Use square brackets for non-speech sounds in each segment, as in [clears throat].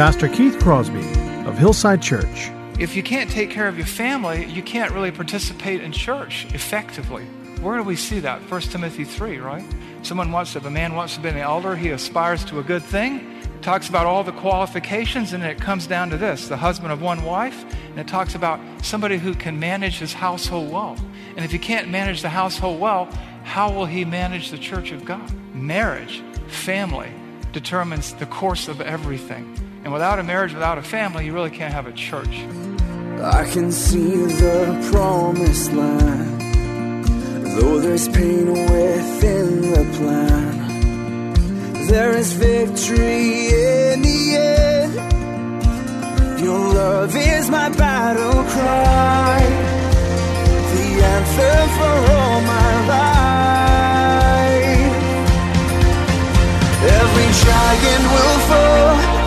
Pastor Keith Crosby of Hillside Church. If you can't take care of your family, you can't really participate in church effectively. Where do we see that? 1 Timothy 3, right? Someone wants to, if a man wants to be an elder, he aspires to a good thing. It talks about all the qualifications, and it comes down to this the husband of one wife, and it talks about somebody who can manage his household well. And if he can't manage the household well, how will he manage the church of God? Marriage, family, determines the course of everything. And without a marriage, without a family, you really can't have a church. I can see the promised land, though there's pain within the plan. There is victory in the end. Your love is my battle cry, the answer for all my life. Every giant will fall,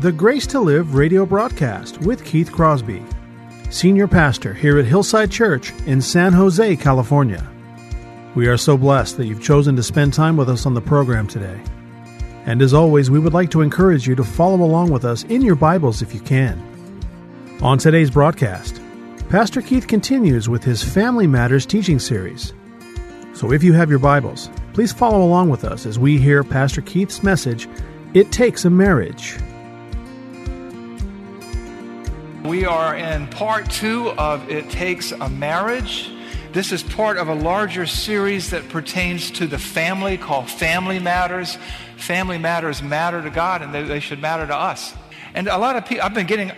the Grace to Live radio broadcast with Keith Crosby, Senior Pastor here at Hillside Church in San Jose, California. We are so blessed that you've chosen to spend time with us on the program today. And as always, we would like to encourage you to follow along with us in your Bibles if you can. On today's broadcast, Pastor Keith continues with his Family Matters teaching series. So if you have your Bibles, please follow along with us as we hear Pastor Keith's message, It Takes a Marriage. We are in part two of It Takes a Marriage. This is part of a larger series that pertains to the family called Family Matters. Family matters matter to God and they, they should matter to us. And a lot of people, I've been getting,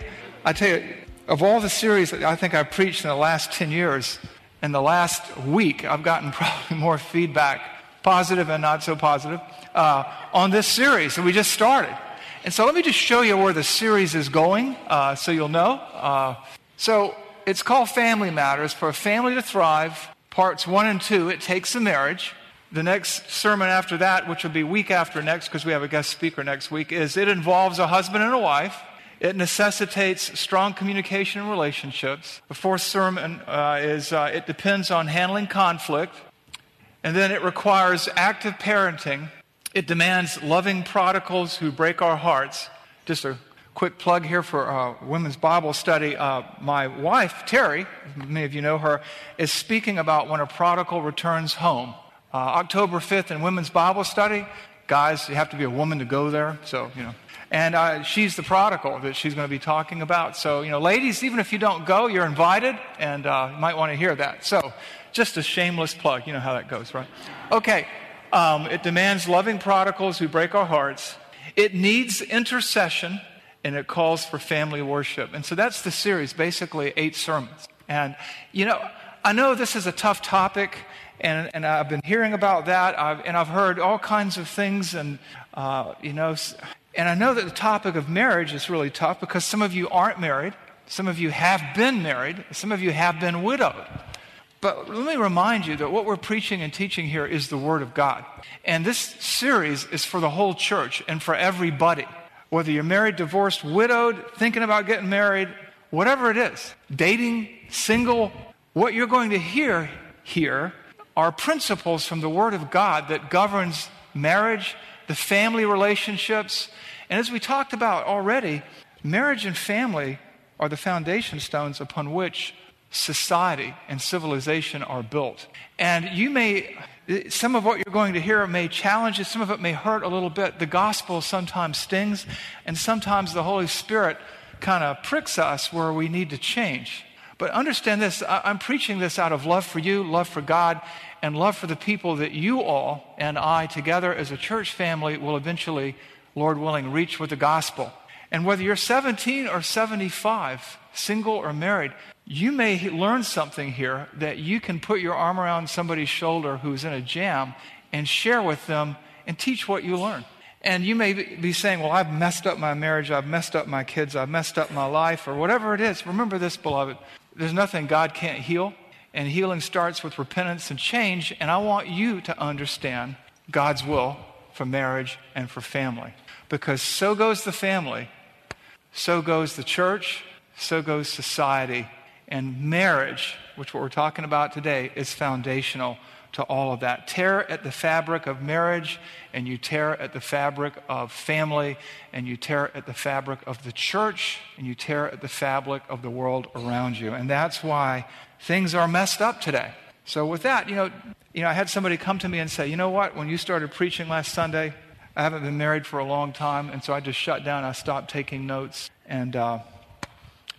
I tell you, of all the series that I think I've preached in the last 10 years, in the last week, I've gotten [laughs] probably more feedback, positive and not so positive, uh, on this series that we just started. And so let me just show you where the series is going uh, so you'll know. Uh, so it's called Family Matters for a family to thrive, parts one and two. It takes a marriage. The next sermon after that, which will be week after next because we have a guest speaker next week, is it involves a husband and a wife. It necessitates strong communication and relationships. The fourth sermon uh, is uh, it depends on handling conflict. And then it requires active parenting it demands loving prodigals who break our hearts. Just a quick plug here for uh, women's Bible study. Uh, my wife, Terry, many of you know her, is speaking about when a prodigal returns home. Uh, October 5th in women's Bible study. Guys, you have to be a woman to go there, so, you know. And uh, she's the prodigal that she's going to be talking about. So, you know, ladies, even if you don't go, you're invited, and uh, you might want to hear that. So, just a shameless plug. You know how that goes, right? Okay, um, it demands loving prodigals who break our hearts. It needs intercession, and it calls for family worship. And so that's the series, basically eight sermons. And, you know, I know this is a tough topic, and, and I've been hearing about that, I've, and I've heard all kinds of things, and, uh, you know, and I know that the topic of marriage is really tough because some of you aren't married, some of you have been married, some of you have been widowed. But let me remind you that what we're preaching and teaching here is the Word of God. And this series is for the whole church and for everybody. Whether you're married, divorced, widowed, thinking about getting married, whatever it is, dating, single, what you're going to hear here are principles from the Word of God that governs marriage, the family relationships. And as we talked about already, marriage and family are the foundation stones upon which society and civilization are built. And you may, some of what you're going to hear may challenge you, some of it may hurt a little bit. The gospel sometimes stings, and sometimes the Holy Spirit kind of pricks us where we need to change. But understand this I'm preaching this out of love for you, love for God, and love for the people that you all and I together as a church family will eventually, Lord willing, reach with the gospel. And whether you're 17 or 75, single or married, you may learn something here that you can put your arm around somebody's shoulder who's in a jam and share with them and teach what you learn. And you may be saying, Well, I've messed up my marriage, I've messed up my kids, I've messed up my life, or whatever it is. Remember this, beloved. There's nothing God can't heal. And healing starts with repentance and change. And I want you to understand God's will for marriage and for family. Because so goes the family, so goes the church, so goes society. And marriage, which what we're talking about today, is foundational to all of that. Tear at the fabric of marriage, and you tear at the fabric of family, and you tear at the fabric of the church, and you tear at the fabric of the world around you. And that's why things are messed up today. So with that, you know, you know, I had somebody come to me and say, you know what, when you started preaching last Sunday, I haven't been married for a long time, and so I just shut down. I stopped taking notes, and uh,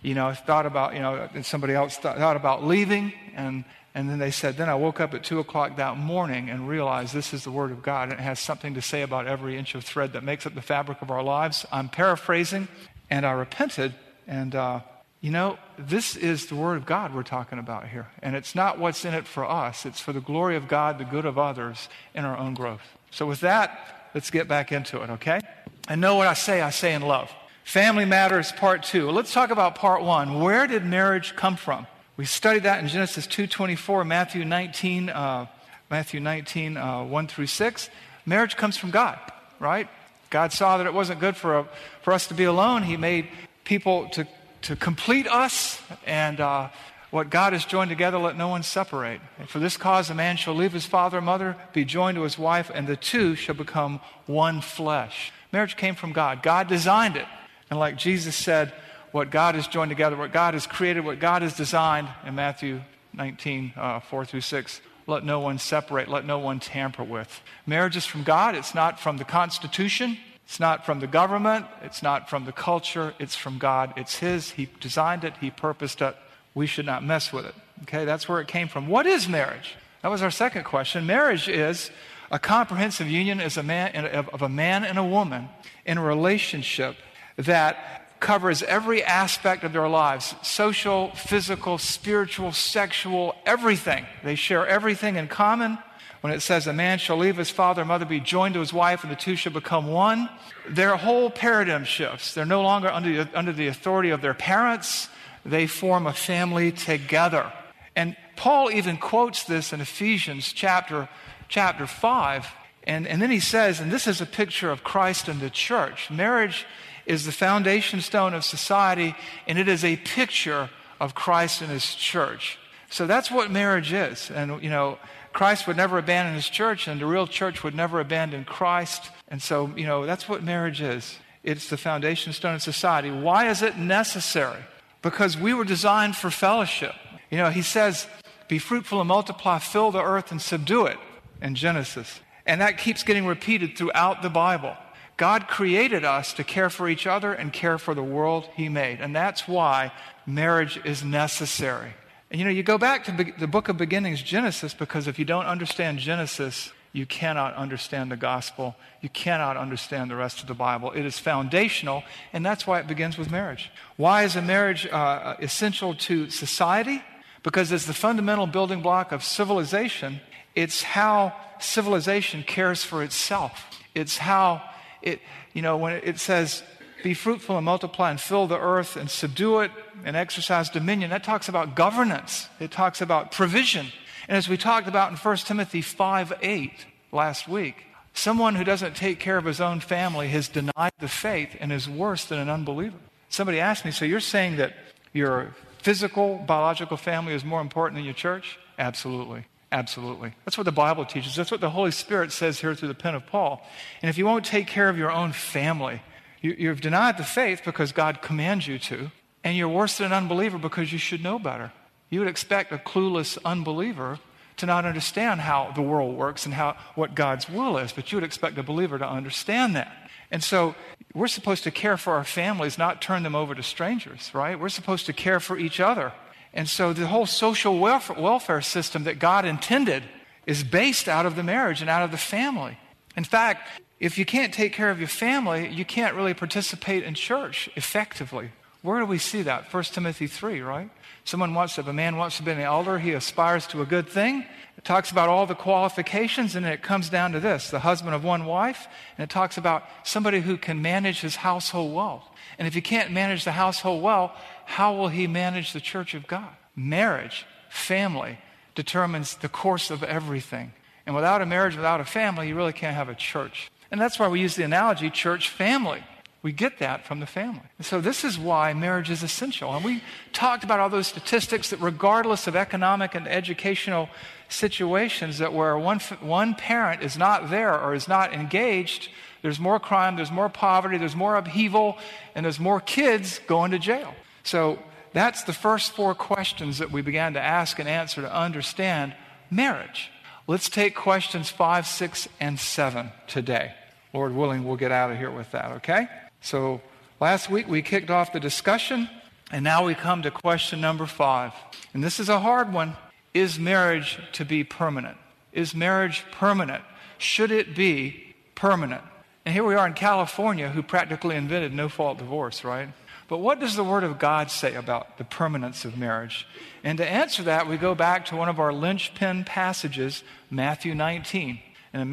you know, I thought about, you know, somebody else thought, thought about leaving, and and then they said, then I woke up at two o'clock that morning and realized this is the Word of God, and it has something to say about every inch of thread that makes up the fabric of our lives. I'm paraphrasing, and I repented, and uh, you know, this is the Word of God we're talking about here. And it's not what's in it for us, it's for the glory of God, the good of others, and our own growth. So, with that, let's get back into it, okay? And know what I say, I say in love. Family Matters, Part 2. Let's talk about Part 1. Where did marriage come from? We studied that in Genesis 2.24, Matthew 19, uh, Matthew 19, uh, 1 through 6. Marriage comes from God, right? God saw that it wasn't good for, a, for us to be alone. He made people to to complete us. And uh, what God has joined together, let no one separate. And for this cause, a man shall leave his father and mother, be joined to his wife, and the two shall become one flesh. Marriage came from God. God designed it. And like Jesus said, what God has joined together, what God has created, what God has designed in Matthew 19, uh, 4 through 6, let no one separate, let no one tamper with. Marriage is from God, it's not from the Constitution. It's not from the government, it's not from the culture, it's from God. It's His. He designed it, He purposed it. We should not mess with it. Okay, that's where it came from. What is marriage? That was our second question. Marriage is a comprehensive union a man, of a man and a woman in a relationship that covers every aspect of their lives social, physical, spiritual, sexual, everything. They share everything in common when it says a man shall leave his father and mother, be joined to his wife, and the two shall become one, their whole paradigm shifts. They're no longer under the, under the authority of their parents, they form a family together. And Paul even quotes this in Ephesians chapter, chapter 5. And, and then he says, and this is a picture of Christ and the church. Marriage is the foundation stone of society, and it is a picture of Christ and his church. So that's what marriage is. And, you know, Christ would never abandon his church, and the real church would never abandon Christ. And so, you know, that's what marriage is it's the foundation stone of society. Why is it necessary? Because we were designed for fellowship. You know, he says, Be fruitful and multiply, fill the earth and subdue it in Genesis. And that keeps getting repeated throughout the Bible. God created us to care for each other and care for the world He made. And that's why marriage is necessary. And you know, you go back to the book of beginnings, Genesis, because if you don't understand Genesis, you cannot understand the gospel. You cannot understand the rest of the Bible. It is foundational, and that's why it begins with marriage. Why is a marriage uh, essential to society? Because it's the fundamental building block of civilization. It's how civilization cares for itself. It's how it, you know, when it says be fruitful and multiply and fill the earth and subdue it and exercise dominion. That talks about governance, it talks about provision. And as we talked about in 1 Timothy 5 8 last week, someone who doesn't take care of his own family has denied the faith and is worse than an unbeliever. Somebody asked me, So you're saying that your physical, biological family is more important than your church? Absolutely. Absolutely. That's what the Bible teaches. That's what the Holy Spirit says here through the pen of Paul. And if you won't take care of your own family, you, have denied the faith because God commands you to, and you're worse than an unbeliever because you should know better. You would expect a clueless unbeliever to not understand how the world works and how, what God's will is, but you would expect a believer to understand that. And so we're supposed to care for our families, not turn them over to strangers, right? We're supposed to care for each other. And so the whole social welfare, welfare system that God intended is based out of the marriage and out of the family. In fact, if you can't take care of your family, you can't really participate in church effectively. Where do we see that? 1 Timothy 3, right? Someone wants to, if a man wants to be an elder, he aspires to a good thing. Talks about all the qualifications, and it comes down to this the husband of one wife, and it talks about somebody who can manage his household well. And if he can't manage the household well, how will he manage the church of God? Marriage, family, determines the course of everything. And without a marriage, without a family, you really can't have a church. And that's why we use the analogy church family. We get that from the family. So, this is why marriage is essential. And we talked about all those statistics that, regardless of economic and educational situations, that where one, one parent is not there or is not engaged, there's more crime, there's more poverty, there's more upheaval, and there's more kids going to jail. So, that's the first four questions that we began to ask and answer to understand marriage. Let's take questions five, six, and seven today. Lord willing, we'll get out of here with that, okay? So last week we kicked off the discussion, and now we come to question number five. And this is a hard one. Is marriage to be permanent? Is marriage permanent? Should it be permanent? And here we are in California, who practically invented no fault divorce, right? But what does the Word of God say about the permanence of marriage? And to answer that, we go back to one of our linchpin passages, Matthew 19. And in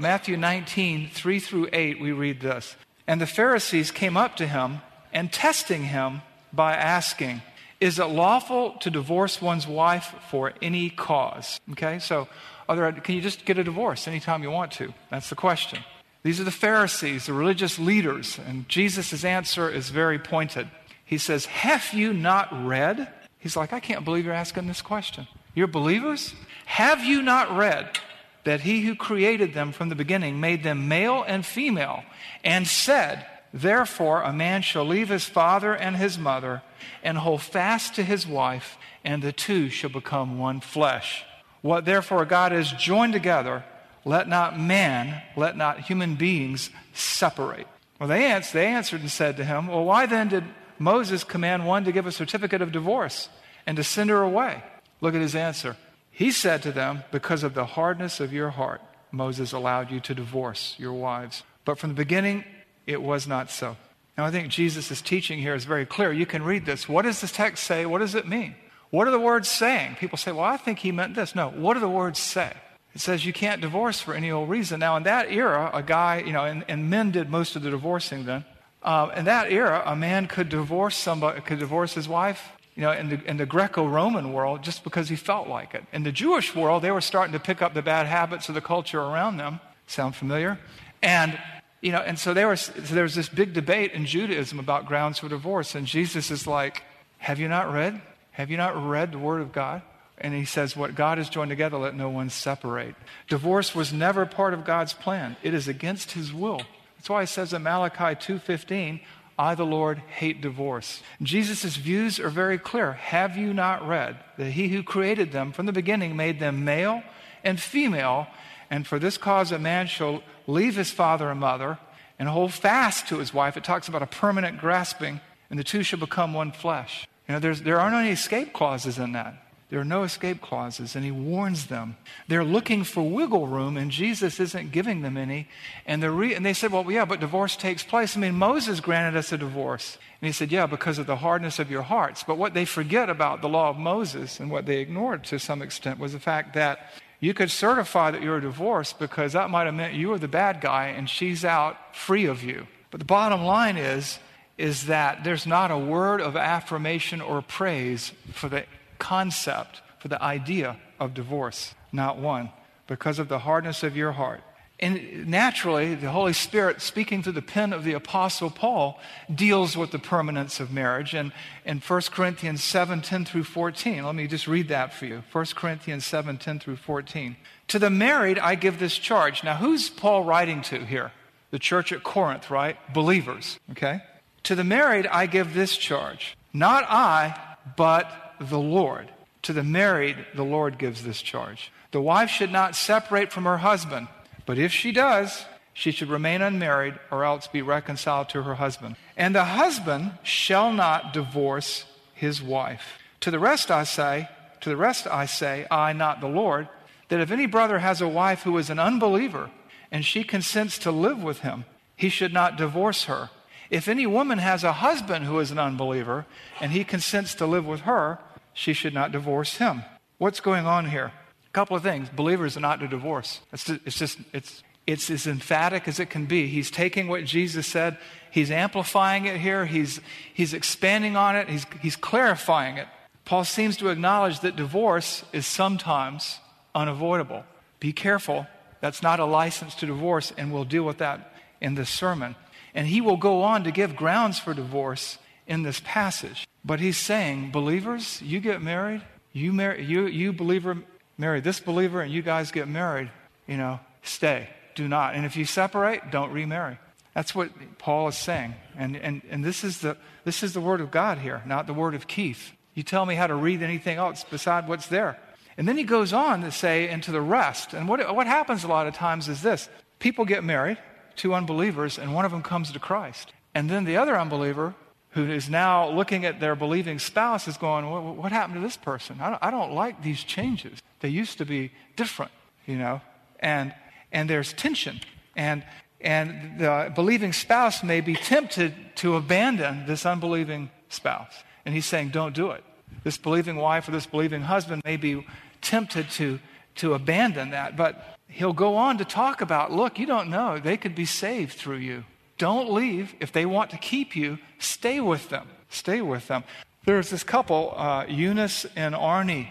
Matthew 19, 3 through 8, we read this and the Pharisees came up to him and testing him by asking, Is it lawful to divorce one's wife for any cause? Okay, so there, can you just get a divorce anytime you want to? That's the question. These are the Pharisees, the religious leaders, and Jesus' answer is very pointed. He says, Have you not read? He's like, I can't believe you're asking this question. You're believers? Have you not read that he who created them from the beginning made them male and female, and said, Therefore, a man shall leave his father and his mother and hold fast to his wife, and the two shall become one flesh. What therefore God has joined together, let not man, let not human beings separate. Well, they answered, they answered and said to him, Well, why then did Moses command one to give a certificate of divorce and to send her away? Look at his answer. He said to them, Because of the hardness of your heart, Moses allowed you to divorce your wives. But from the beginning, it was not so. Now, I think Jesus' teaching here is very clear. You can read this. What does this text say? What does it mean? What are the words saying? People say, well, I think he meant this. No, what do the words say? It says you can't divorce for any old reason. Now, in that era, a guy, you know, and, and men did most of the divorcing then. Uh, in that era, a man could divorce somebody, could divorce his wife you know, in the, in the Greco Roman world just because he felt like it. In the Jewish world, they were starting to pick up the bad habits of the culture around them. Sound familiar? And, you know, and so there was, so there was this big debate in Judaism about grounds for divorce. And Jesus is like, Have you not read? Have you not read the Word of God? And he says, What God has joined together, let no one separate. Divorce was never part of God's plan, it is against his will. That's why he says in Malachi 2:15, I, the Lord, hate divorce. Jesus' views are very clear. Have you not read that he who created them from the beginning made them male and female? And for this cause, a man shall leave his father and mother and hold fast to his wife. It talks about a permanent grasping, and the two shall become one flesh. You know, there's there aren't any escape clauses in that. There are no escape clauses, and he warns them. They're looking for wiggle room, and Jesus isn't giving them any. And, re- and they said, Well, yeah, but divorce takes place. I mean, Moses granted us a divorce. And he said, Yeah, because of the hardness of your hearts. But what they forget about the law of Moses and what they ignored to some extent was the fact that you could certify that you're divorced because that might have meant you were the bad guy and she's out free of you. But the bottom line is, is that there's not a word of affirmation or praise for the concept, for the idea of divorce. Not one. Because of the hardness of your heart. And naturally, the Holy Spirit, speaking through the pen of the Apostle Paul, deals with the permanence of marriage. And in 1 Corinthians 7 10 through 14, let me just read that for you. 1 Corinthians 7 10 through 14. To the married, I give this charge. Now, who's Paul writing to here? The church at Corinth, right? Believers, okay? To the married, I give this charge. Not I, but the Lord. To the married, the Lord gives this charge. The wife should not separate from her husband, but if she does, she should remain unmarried or else be reconciled to her husband. And the husband shall not divorce his wife. To the rest I say, to the rest I say, I, not the Lord, that if any brother has a wife who is an unbeliever and she consents to live with him, he should not divorce her. If any woman has a husband who is an unbeliever and he consents to live with her, she should not divorce him. What's going on here? Couple of things. Believers are not to divorce. It's just, it's just it's it's as emphatic as it can be. He's taking what Jesus said, he's amplifying it here, he's, he's expanding on it, he's, he's clarifying it. Paul seems to acknowledge that divorce is sometimes unavoidable. Be careful. That's not a license to divorce, and we'll deal with that in this sermon. And he will go on to give grounds for divorce in this passage. But he's saying, believers, you get married, you, marry, you, you believer marry this believer, and you guys get married, you know, stay do not. And if you separate, don't remarry. That's what Paul is saying. And, and, and this, is the, this is the word of God here, not the word of Keith. You tell me how to read anything else beside what's there. And then he goes on to say, into the rest. And what, what happens a lot of times is this people get married, two unbelievers, and one of them comes to Christ. And then the other unbeliever, who is now looking at their believing spouse, is going, What, what happened to this person? I don't, I don't like these changes. They used to be different, you know? And and there's tension. And, and the believing spouse may be tempted to abandon this unbelieving spouse. And he's saying, don't do it. This believing wife or this believing husband may be tempted to, to abandon that. But he'll go on to talk about look, you don't know. They could be saved through you. Don't leave. If they want to keep you, stay with them. Stay with them. There's this couple, uh, Eunice and Arnie.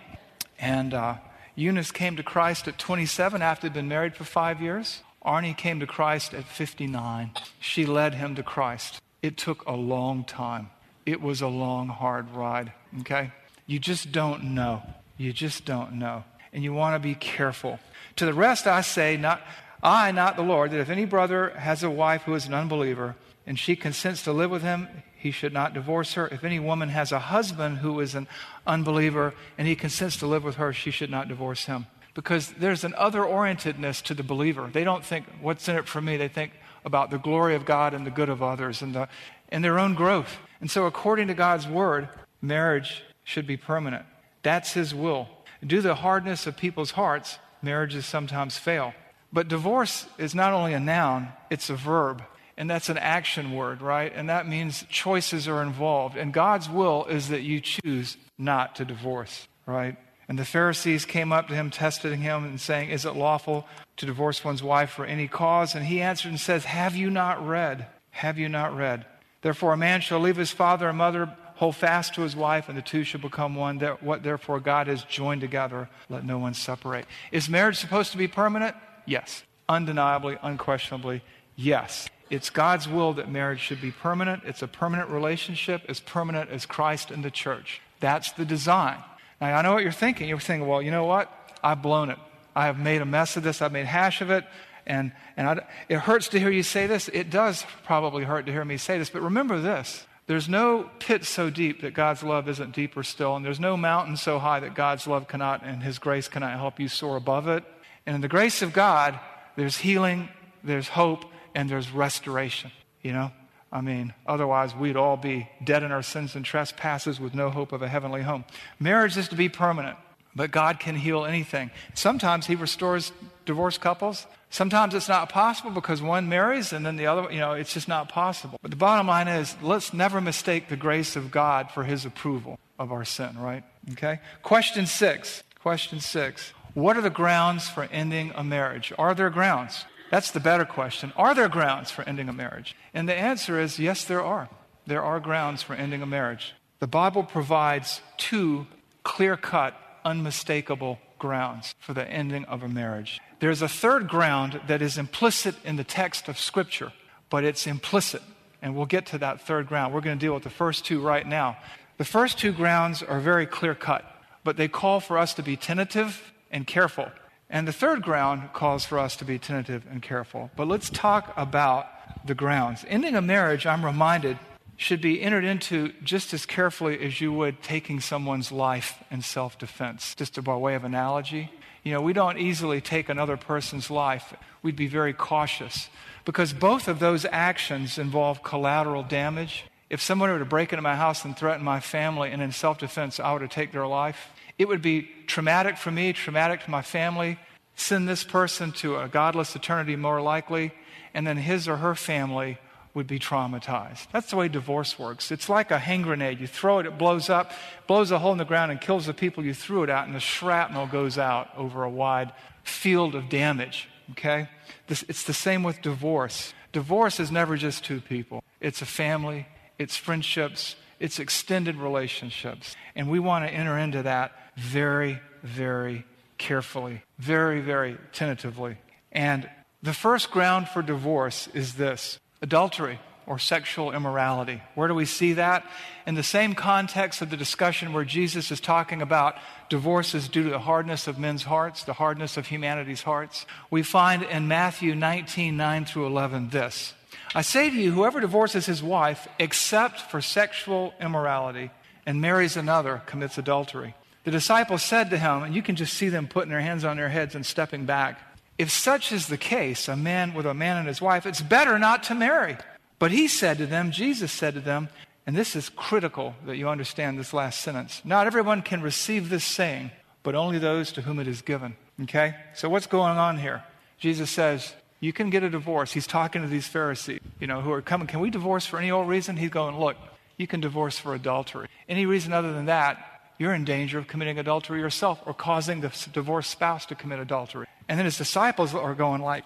And uh, Eunice came to Christ at 27 after they'd been married for five years. Arnie came to Christ at 59. She led him to Christ. It took a long time. It was a long, hard ride, okay? You just don't know. You just don't know. And you want to be careful. To the rest, I say, not, I, not the Lord, that if any brother has a wife who is an unbeliever and she consents to live with him, he should not divorce her. If any woman has a husband who is an unbeliever and he consents to live with her, she should not divorce him. Because there's an other orientedness to the believer. They don't think, what's in it for me? They think about the glory of God and the good of others and, the, and their own growth. And so, according to God's word, marriage should be permanent. That's his will. Due to the hardness of people's hearts, marriages sometimes fail. But divorce is not only a noun, it's a verb. And that's an action word, right? And that means choices are involved. And God's will is that you choose not to divorce, right? And the Pharisees came up to him, testing him, and saying, Is it lawful to divorce one's wife for any cause? And he answered and says, Have you not read? Have you not read? Therefore, a man shall leave his father and mother, hold fast to his wife, and the two shall become one. What therefore God has joined together, let no one separate. Is marriage supposed to be permanent? Yes. Undeniably, unquestionably, yes. It's God's will that marriage should be permanent. It's a permanent relationship, as permanent as Christ and the church. That's the design. Now, I know what you're thinking. You're thinking, well, you know what? I've blown it. I have made a mess of this. I've made hash of it. And, and I, it hurts to hear you say this. It does probably hurt to hear me say this. But remember this there's no pit so deep that God's love isn't deeper still. And there's no mountain so high that God's love cannot and His grace cannot help you soar above it. And in the grace of God, there's healing, there's hope, and there's restoration, you know? I mean, otherwise we'd all be dead in our sins and trespasses with no hope of a heavenly home. Marriage is to be permanent, but God can heal anything. Sometimes He restores divorced couples. Sometimes it's not possible because one marries and then the other, you know, it's just not possible. But the bottom line is let's never mistake the grace of God for His approval of our sin, right? Okay? Question six. Question six. What are the grounds for ending a marriage? Are there grounds? That's the better question. Are there grounds for ending a marriage? And the answer is yes, there are. There are grounds for ending a marriage. The Bible provides two clear cut, unmistakable grounds for the ending of a marriage. There's a third ground that is implicit in the text of Scripture, but it's implicit. And we'll get to that third ground. We're going to deal with the first two right now. The first two grounds are very clear cut, but they call for us to be tentative and careful. And the third ground calls for us to be tentative and careful. But let's talk about the grounds. Ending a marriage, I'm reminded, should be entered into just as carefully as you would taking someone's life in self defense. Just by way of analogy, You know, we don't easily take another person's life. We'd be very cautious because both of those actions involve collateral damage. If someone were to break into my house and threaten my family, and in self defense, I were to take their life, it would be traumatic for me, traumatic to my family, send this person to a godless eternity more likely, and then his or her family would be traumatized. That's the way divorce works. It's like a hand grenade. You throw it, it blows up, blows a hole in the ground, and kills the people you threw it at, and the shrapnel goes out over a wide field of damage. Okay? This, it's the same with divorce. Divorce is never just two people, it's a family, it's friendships, it's extended relationships. And we want to enter into that very, very carefully, very, very tentatively. And the first ground for divorce is this adultery or sexual immorality. Where do we see that? In the same context of the discussion where Jesus is talking about divorces due to the hardness of men's hearts, the hardness of humanity's hearts, we find in Matthew 19 9 through 11 this I say to you, whoever divorces his wife except for sexual immorality and marries another commits adultery. The disciples said to him, and you can just see them putting their hands on their heads and stepping back. If such is the case, a man with a man and his wife, it's better not to marry. But he said to them, Jesus said to them, and this is critical that you understand this last sentence. Not everyone can receive this saying, but only those to whom it is given. Okay? So what's going on here? Jesus says, you can get a divorce. He's talking to these Pharisees, you know, who are coming. Can we divorce for any old reason? He's going, look, you can divorce for adultery. Any reason other than that, you're in danger of committing adultery yourself or causing the divorced spouse to commit adultery. And then his disciples are going like,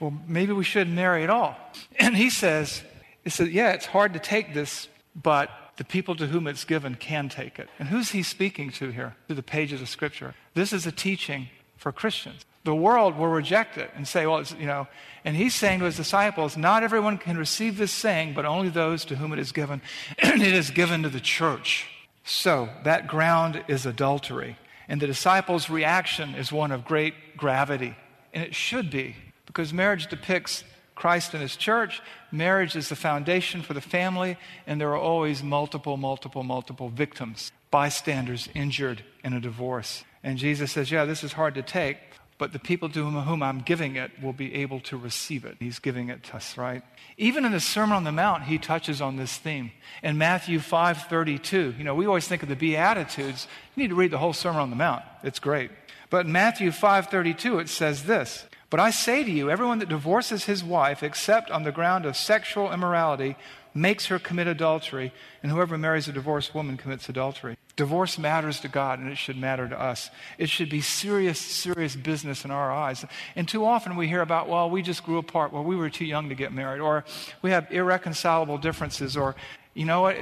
well, maybe we shouldn't marry at all. [clears throat] And he says, he says, yeah, it's hard to take this, but the people to whom it's given can take it. And who's he speaking to here? To the pages of Scripture. This is a teaching for Christians. The world will reject it and say, well, it's, you know, and he's saying to his disciples, not everyone can receive this saying, but only those to whom it is given. [clears throat] And it is given to the church. So that ground is adultery. And the disciples' reaction is one of great gravity. And it should be, because marriage depicts Christ and his church. Marriage is the foundation for the family, and there are always multiple, multiple, multiple victims, bystanders injured in a divorce. And Jesus says, Yeah, this is hard to take, but the people to whom I'm giving it will be able to receive it. He's giving it to us, right? Even in the Sermon on the Mount, he touches on this theme. In Matthew 5:32, you know, we always think of the Beatitudes. You need to read the whole Sermon on the Mount. It's great. But in Matthew 5:32, it says this: "But I say to you, everyone that divorces his wife, except on the ground of sexual immorality, makes her commit adultery, and whoever marries a divorced woman commits adultery." Divorce matters to God, and it should matter to us. It should be serious, serious business in our eyes. And too often we hear about, well, we just grew apart, well, we were too young to get married, or we have irreconcilable differences, or, you know what,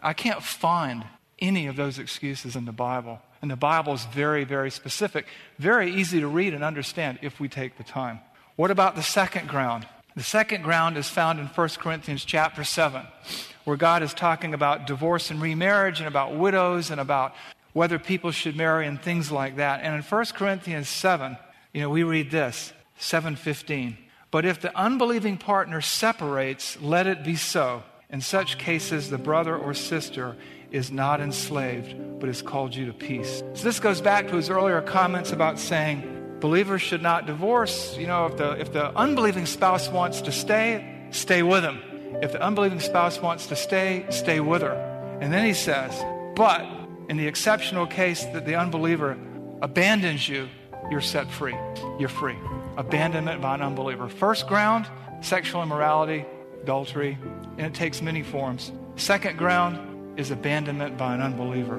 I can't find any of those excuses in the Bible. And the Bible is very, very specific, very easy to read and understand if we take the time. What about the second ground? The second ground is found in 1 Corinthians chapter 7 where God is talking about divorce and remarriage and about widows and about whether people should marry and things like that. And in 1 Corinthians 7, you know, we read this, 7:15. But if the unbelieving partner separates, let it be so. In such cases, the brother or sister is not enslaved, but has called you to peace. So this goes back to his earlier comments about saying believers should not divorce. You know, if the, if the unbelieving spouse wants to stay, stay with him. If the unbelieving spouse wants to stay, stay with her. And then he says, but in the exceptional case that the unbeliever abandons you, you're set free. You're free. Abandonment by an unbeliever. First ground, sexual immorality, adultery, and it takes many forms. Second ground is abandonment by an unbeliever.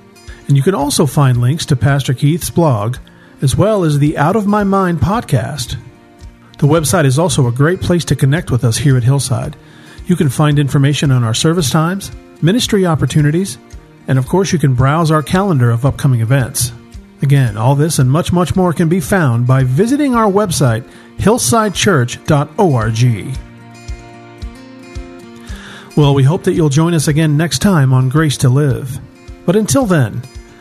And you can also find links to Pastor Keith's blog, as well as the Out of My Mind podcast. The website is also a great place to connect with us here at Hillside. You can find information on our service times, ministry opportunities, and of course, you can browse our calendar of upcoming events. Again, all this and much, much more can be found by visiting our website, hillsidechurch.org. Well, we hope that you'll join us again next time on Grace to Live. But until then,